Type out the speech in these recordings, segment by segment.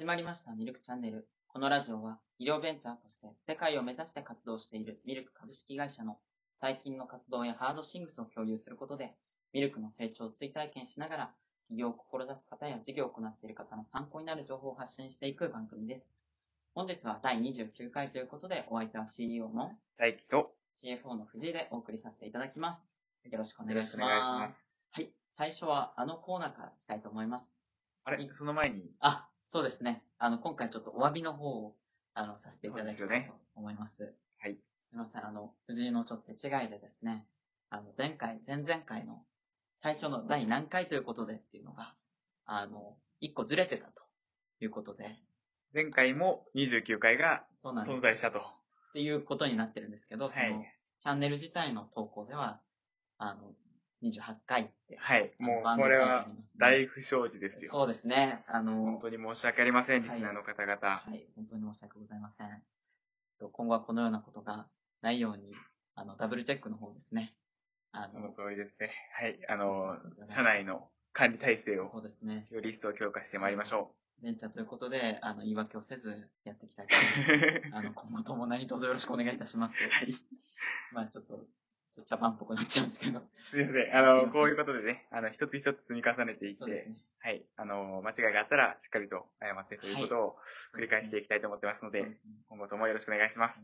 始まりましたミルクチャンネル。このラジオは医療ベンチャーとして世界を目指して活動しているミルク株式会社の最近の活動やハードシングスを共有することで、ミルクの成長を追体験しながら、起業を志す方や事業を行っている方の参考になる情報を発信していく番組です。本日は第29回ということで、お相手は CEO の大輝と CFO の藤井でお送りさせていただきます。よろしくお願いします。はい。最初はあのコーナーからいきたいと思います。あれその前に、あ、そうですね。あの、今回ちょっとお詫びの方を、あの、させていただきたいと思います。はい。すみません。あの、藤井のちょっと手違いでですね、あの、前回、前々回の最初の第何回ということでっていうのが、あの、一個ずれてたということで、前回も29回が。存在したと。っていうことになってるんですけど、その、はい。チャンネル自体の投稿では、あの、28回って、はい。もう、これは大不祥事ですよ。そうですね。あの、本当に申し訳ありません、リはいスナーの方々。はい、本当に申し訳ございません。と今後はこのようなことがないように、あの、ダブルチェックの方ですね。あそのの、通りですね。はい。あの社内の管理体制をそうですね。より一層強化してまいりましょベンチャーということで、あの、言い訳をせずやっていきたいとう。思います。あの、今後とも何卒よろしくお願いいたします。はい。まあちょっと、と茶番っぽくなっちゃうんですけど。すみません。あの、こういうことでね、あの、一つ一つ積み重ねていって、ね。はい。あの、間違いがあったら、しっかりと謝ってということを繰り返していきたいと思ってますので、そうですね今後ともよろしくお願いします。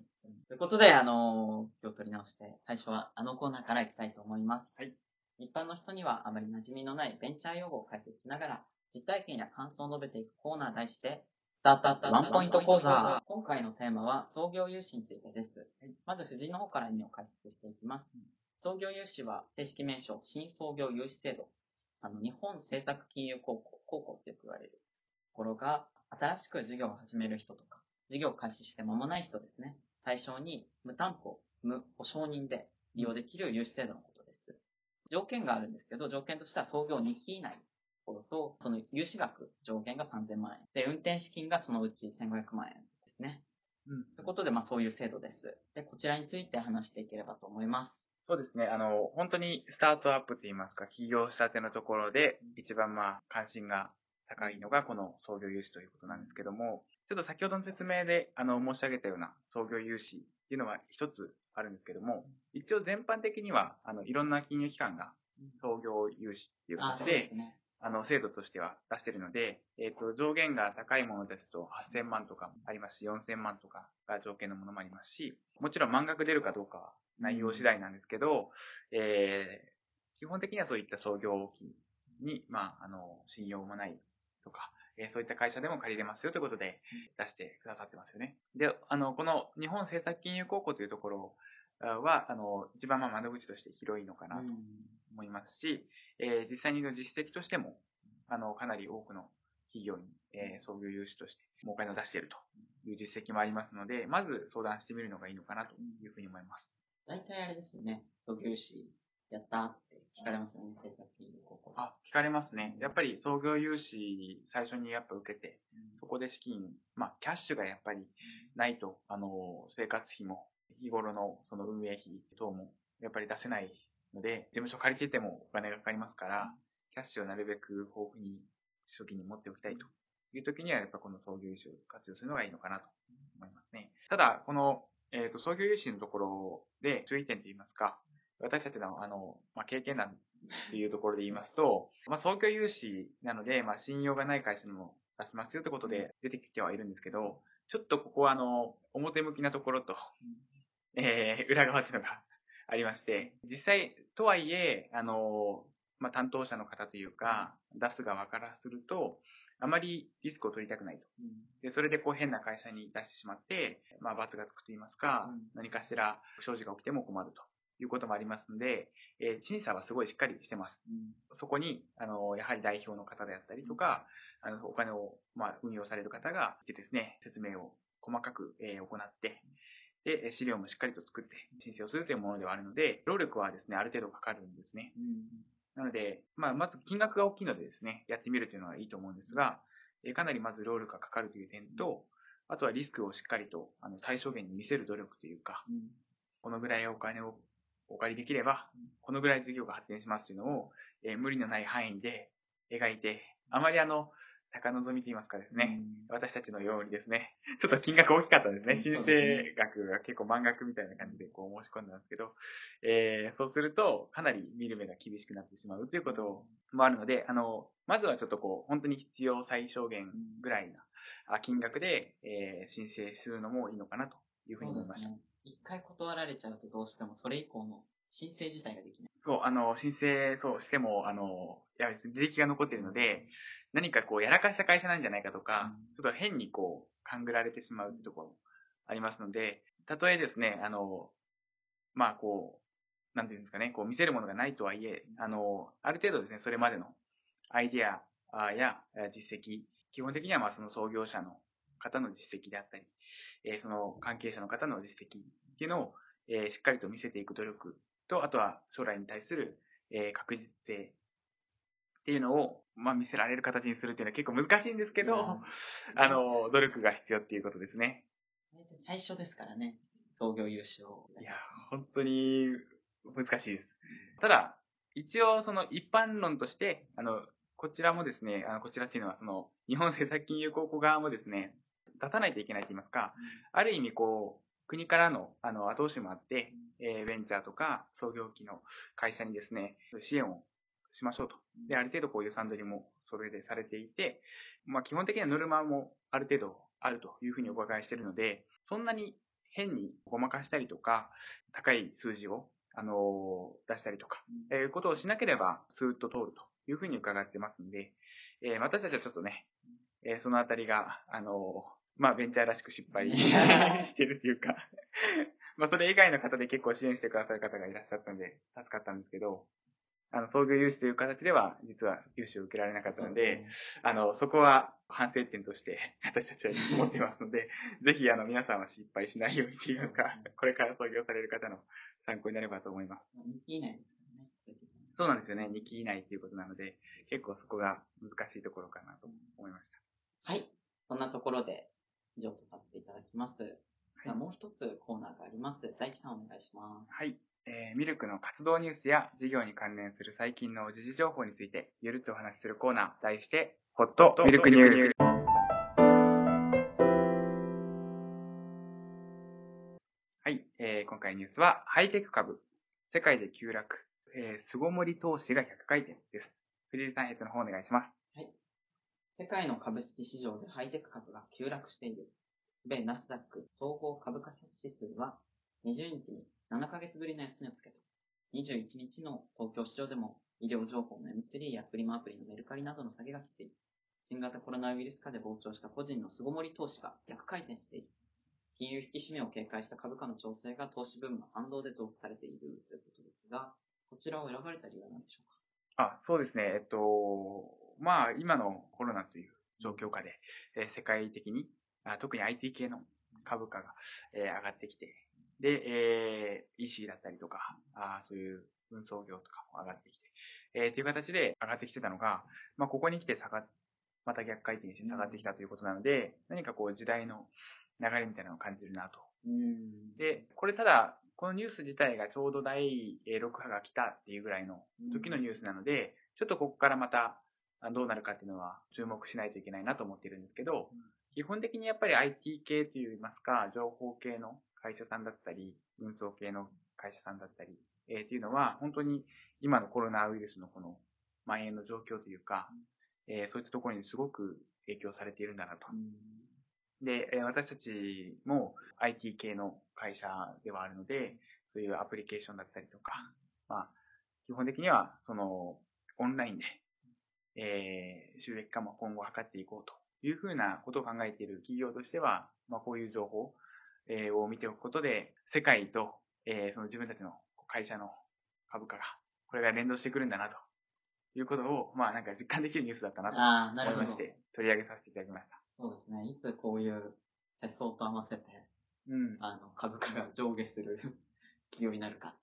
ということで、あの今日取り直して、最初はあのコーナーからいきたいと思います。はい。一般の人にはあまり馴染みのないベンチャー用語を解説しながら、実体験や感想を述べていくコーナー題して、スタートワンポイント講座。今回のテーマは創業融資についてです。まず藤井の方から意味を解説していきます。創業融資は正式名称、新創業融資制度。あの、日本政策金融高校、高校ってよく言われるところが、新しく事業を始める人とか、事業を開始して間もない人ですね。対象に無担保、無保証人で利用できる融資制度のことです。条件があるんですけど、条件としては創業2期以内ころと、その融資額上限が3000万円。で、運転資金がそのうち1500万円ですね。うん。ということで、まあそういう制度です。で、こちらについて話していければと思います。そうですね。あの、本当にスタートアップといいますか、起業したてのところで、一番まあ、関心が高いのが、この創業融資ということなんですけども、ちょっと先ほどの説明で、あの、申し上げたような創業融資っていうのは一つあるんですけども、一応全般的には、あの、いろんな金融機関が創業融資っていうあ、形で。あの、制度としては出してるので、えっ、と、上限が高いものですと8000万とかもありますし、4000万とかが条件のものもありますし、もちろん満額出るかどうかは内容次第なんですけど、えー基本的にはそういった創業期に、まあ、あの、信用もないとか、えーそういった会社でも借りれますよということで出してくださってますよね。で、あの、この日本政策金融高校というところは、あの、一番まあ窓口として広いのかなとうん思いますし、えー実際にの実績としても、あの、かなり多くの企業に、えー創業融資としてお金を出しているという実績もありますので、まず相談してみるのがいいのかなというふうに思います。大体あれですよね。創業融資やったって聞かれますよね、政策金融高校。あ、聞かれますね。やっぱり創業融資最初にやっぱ受けて、そこで資金、まあ、キャッシュがやっぱりないと、あの、生活費も、日頃のその運営費等も、やっぱり出せないので、事務所借りててもお金がかかりますから、キャッシュをなるべく豊富に初期に持っておきたいという時には、やっぱこの創業融資を活用するのがいいのかなと思いますね。ただ、この、えっ、と、創業融資のところで注意点といいますか、私たちの、あの、まあ、経験談っていうところで言いますと、まあ、創業融資なので、まあ、信用がない会社にも出せますよってことで出てきてはいるんですけど、ちょっとここはあの、表向きなところと、えー、裏側っていうのがありまして、実際、とはいえ、あの、まあ、担当者の方というか、出す側からすると、あまりリスクを取りたくないと。うん。で、それでこう変な会社に出してしまって、まあ罰がつくと言いますか、うん。何かしら不祥事が起きても困ると。いうこともありますので、えー審査はすごいしっかりしてます。うん。そこに、あの、やはり代表の方であったりとか、あの、お金を、まあ、運用される方がいてですね、説明を細かく、えー行って、で、えー資料もしっかりと作って申請をするというものではあるので、労力はですね、ある程度かかるんですね。うんなので、まあ、まず金額が大きいのでですね、やってみるというのはいいと思うんですが、えーかなりまず労力がかかるという点と、あとはリスクをしっかりと、あの、最小限に見せる努力というか、うんこのぐらいお金をお借りできれば、このぐらい事業が発展しますというのを、えー無理のない範囲で描いて、あまりあの、高望みと言いますかですね、私たちのようにですね、ちょっと金額大きかったんですね。申請額が結構満額みたいな感じでこう申し込んだんですけど、えー、そうするとかなり見る目が厳しくなってしまうということもあるので、あの、まずはちょっとこう、本当に必要最小限ぐらいな金額で、えー、申請するのもいいのかなというふうに思いました。一、ね、回断られちゃうとどうしてもそれ以降の申請自体ができない。そう、あの、申請、そうしても、あの、いや、履歴が残っているので、何かこう、やらかした会社なんじゃないかとか、ちょっと変にこう、勘ぐられてしまうってところもありますので、たとえですね、あの、まあこう、なんていうんですかね、こう見せるものがないとはいえ、あの、ある程度ですね、それまでのアイディアや実績、基本的にはまあその創業者の方の実績であったり、えその関係者の方の実績っていうのを、えしっかりと見せていく努力と、あとは将来に対する、え確実性っていうのを、まあ、見せられる形にするっていうのは結構難しいんですけど、あの、努力が必要っていうことですね。最初ですからね、創業優勝、いや、本当に難しいです。ただ、一応その一般論として、あの、こちらもですね、あのこちらっていうのはその日本政策金融公庫側もですね、出さないといけないと言いますか、ある意味こう、国からのあの後押しもあって、えー、ベンチャーとか創業期の会社にですね、支援をしましょうと。で、ある程度こう予算取りもそれでされていて、まあ基本的なノルマもある程度あるというふうにお伺いしているので、そんなに変にごまかしたりとか、高い数字を、あのー、出したりとか、えいうことをしなければ、スーッと通るというふうに伺ってますんで、えー、私たちはちょっとね、えー、そのあたりが、あのまあ、ベンチャーらしく失敗 してるというかまあ、それ以外の方で結構支援してくださる方がいらっしゃったんで、助かったんですけど、あの、創業融資という形では、実は融資を受けられなかったので、でね、あの、そこは反省点として 私たちは思っていますので、ぜひ、あの、皆さんは失敗しないようにと言いますか、これから創業される方の参考になればと思います。2期以内ですからね。そうなんですよね。2期以内ということなので、結構そこが難しいところかなと思いました。はい。そんなところで、以上とさせていただきます。はい、もう一つコーナーがあります。大樹さんお願いします。はい。えー、ミルクの活動ニュースや事業に関連する最近の時事情報についてゆるっとお話しするコーナー、題して、ホットミルクニュース。はい、えー、今回ニュースは、ハイテク株、世界で急落、えー、巣ごもり投資が100回転です。藤井さん、えっとの方お願いします。世界の株式市場でハイテク株が急落している。米ナスダック総合株価指数は20日に7ヶ月ぶりの安値をつけた。21日の東京市場でも医療情報の M3 やフリマアプリのメルカリなどの下げがきつい。新型コロナウイルス化で膨張した個人の巣ごもり投資が逆回転している。金融引き締めを警戒した株価の調整が投資分の反動で増幅されているということですが、こちらを選ばれた理由は何でしょうか？あ、そうですね。えっと、まあ、今のコロナという状況下で、え世界的に、あ特に IT 系の株価が、え上がってきてで、えー、EC だったりとか、あそういう運送業とかも上がってきて、えー、っていう形で上がってきてたのが、まあ、ここに来て下がっ、また逆回転して下がってきたということなので、何かこう時代の流れみたいなのを感じるなと。で、これただ、このニュース自体がちょうど第6波が来たっていうぐらいの時のニュースなので、ちょっとここからまたどうなるかっていうのは注目しないといけないなと思っているんですけど、基本的にやっぱり IT 系といいますか、情報系の会社さんだったり、運送系の会社さんだったり、えー、っていうのは、本当に今のコロナウイルスのこの蔓延の状況というか、えー、そういったところにすごく影響されているんだなと。で、えー、私たちも IT 系の会社ではあるので、そういうアプリケーションだったりとか、まあ、基本的には、その、オンラインで、えー、収益化も今後図っていこうというふうなことを考えている企業としては、まあ、こういう情報、えを見ておくことで、世界と、えその自分たちの会社の株価が、これが連動してくるんだなということを、まあなんか実感できるニュースだったなと思いまして、取り上げさせていただきました。そうですね。いつこういう世相と合わせて、うん、あの株価が上下する企業になるか。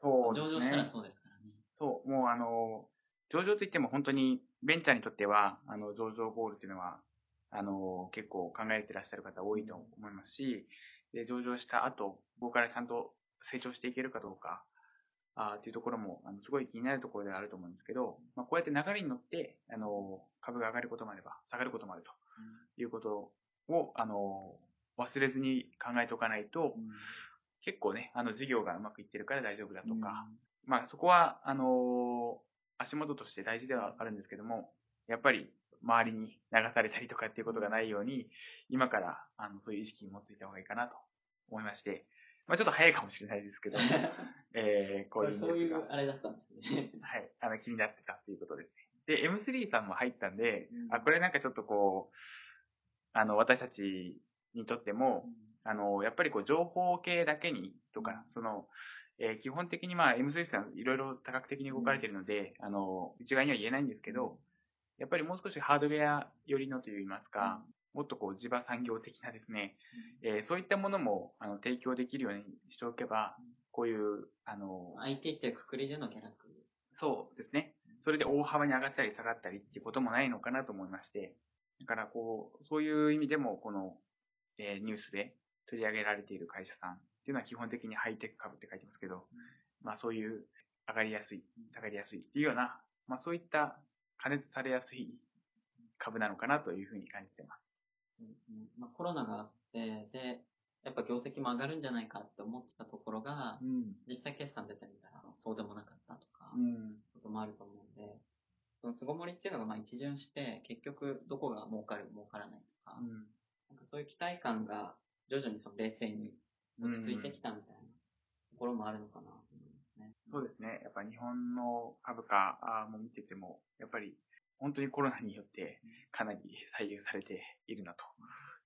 そうね。上場したらそうですからね。そう、もうあの、上場といっても本当にベンチャーにとっては、あの、上場ゴールっていうのは、あの、結構考えてらっしゃる方多いと思いますし、で、上場した後、ここからちゃんと成長していけるかどうか、あっていうところも、あの、すごい気になるところではあると思うんですけど、まあ、こうやって流れに乗って、あの、株が上がることもあれば、下がることもあるということを、あの、忘れずに考えておかないと、うん、結構ね、あの、事業がうまくいってるから大丈夫だとか、うん、まあ、そこは、あの、足元として大事ではあるんですけども、やっぱり周りに流されたりとかっていうことがないように、今から、あの、そういう意識に持っていた方がいいかなと思いまして、まあちょっと早いかもしれないですけど、えー、こういうそういう、あれだったんですね。はい。あの、気になってたっていうことですね。で、M3 さんも入ったんで、うん、あ、これなんかちょっとこう、あの、私たちにとっても、うん、あの、やっぱりこう、情報系だけに、とか、うん、その、えー、基本的にまあ M3 さんいろいろ多角的に動かれているので、あの、内側には言えないんですけど、やっぱりもう少しハードウェア寄りのといいますか、もっとこう地場産業的なですね、えー、そういったものもあの提供できるようにしておけば、こういう、あの、IT ってくくりでの下落。そうですね。それで大幅に上がったり下がったりっていうこともないのかなと思いまして、だからこう、そういう意味でも、この、えー、ニュースで取り上げられている会社さんっていうのは基本的にハイテク株って書いてますけど、まあそういう上がりやすい、下がりやすいっていうような、まあそういった加熱されやすい株なのかなというふうに感じてます。うん。まあ、コロナがあって、で、やっぱ業績も上がるんじゃないかって思ってたところが、うん、実際決算出てみたらそうでもなかったとか、うん、こともあると思うんで、その巣ごもりっていうのがまあ一巡して、結局どこが儲かる、儲からないとか、うん、なんかそういう期待感が徐々にその冷静に落ち着いてきたみたいなところもあるのかなね。そうですね。やっぱ日本の株価も見てても、やっぱり本当にコロナによってかなり左右されているなと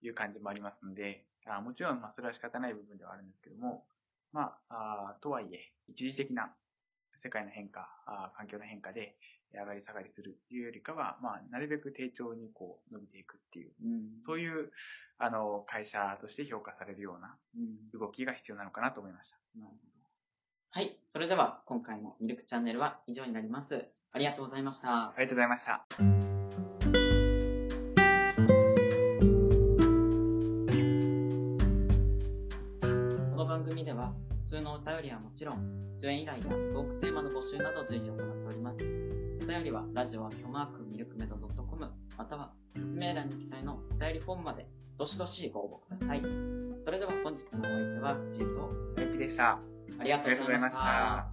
いう感じもありますので、あもちろん、まあ、それは仕方ない部分ではあるんですけども、まあ、あとはいえ、一時的な世界の変化、あ環境の変化で上がり下がりするっていうよりかは、まあ、なるべく低調にこう伸びていくっていう、うん、そういう、あの、会社として評価されるような動きが必要なのかなと思いました。なるほど。はい。それでは、今回のミルクチャンネルは以上になります。ありがとうございました。ありがとうございました。この番組では、普通のお便りはもちろん、出演依頼やトークテーマの募集など随時行っております。お便りは、ラジオはひょマークミルクメド .com、または、説明欄に記載のお便りフォームまで、どしどしご応募ください。それでは本日のお相手は、ジーと、ゆきでした。ありがとうございました。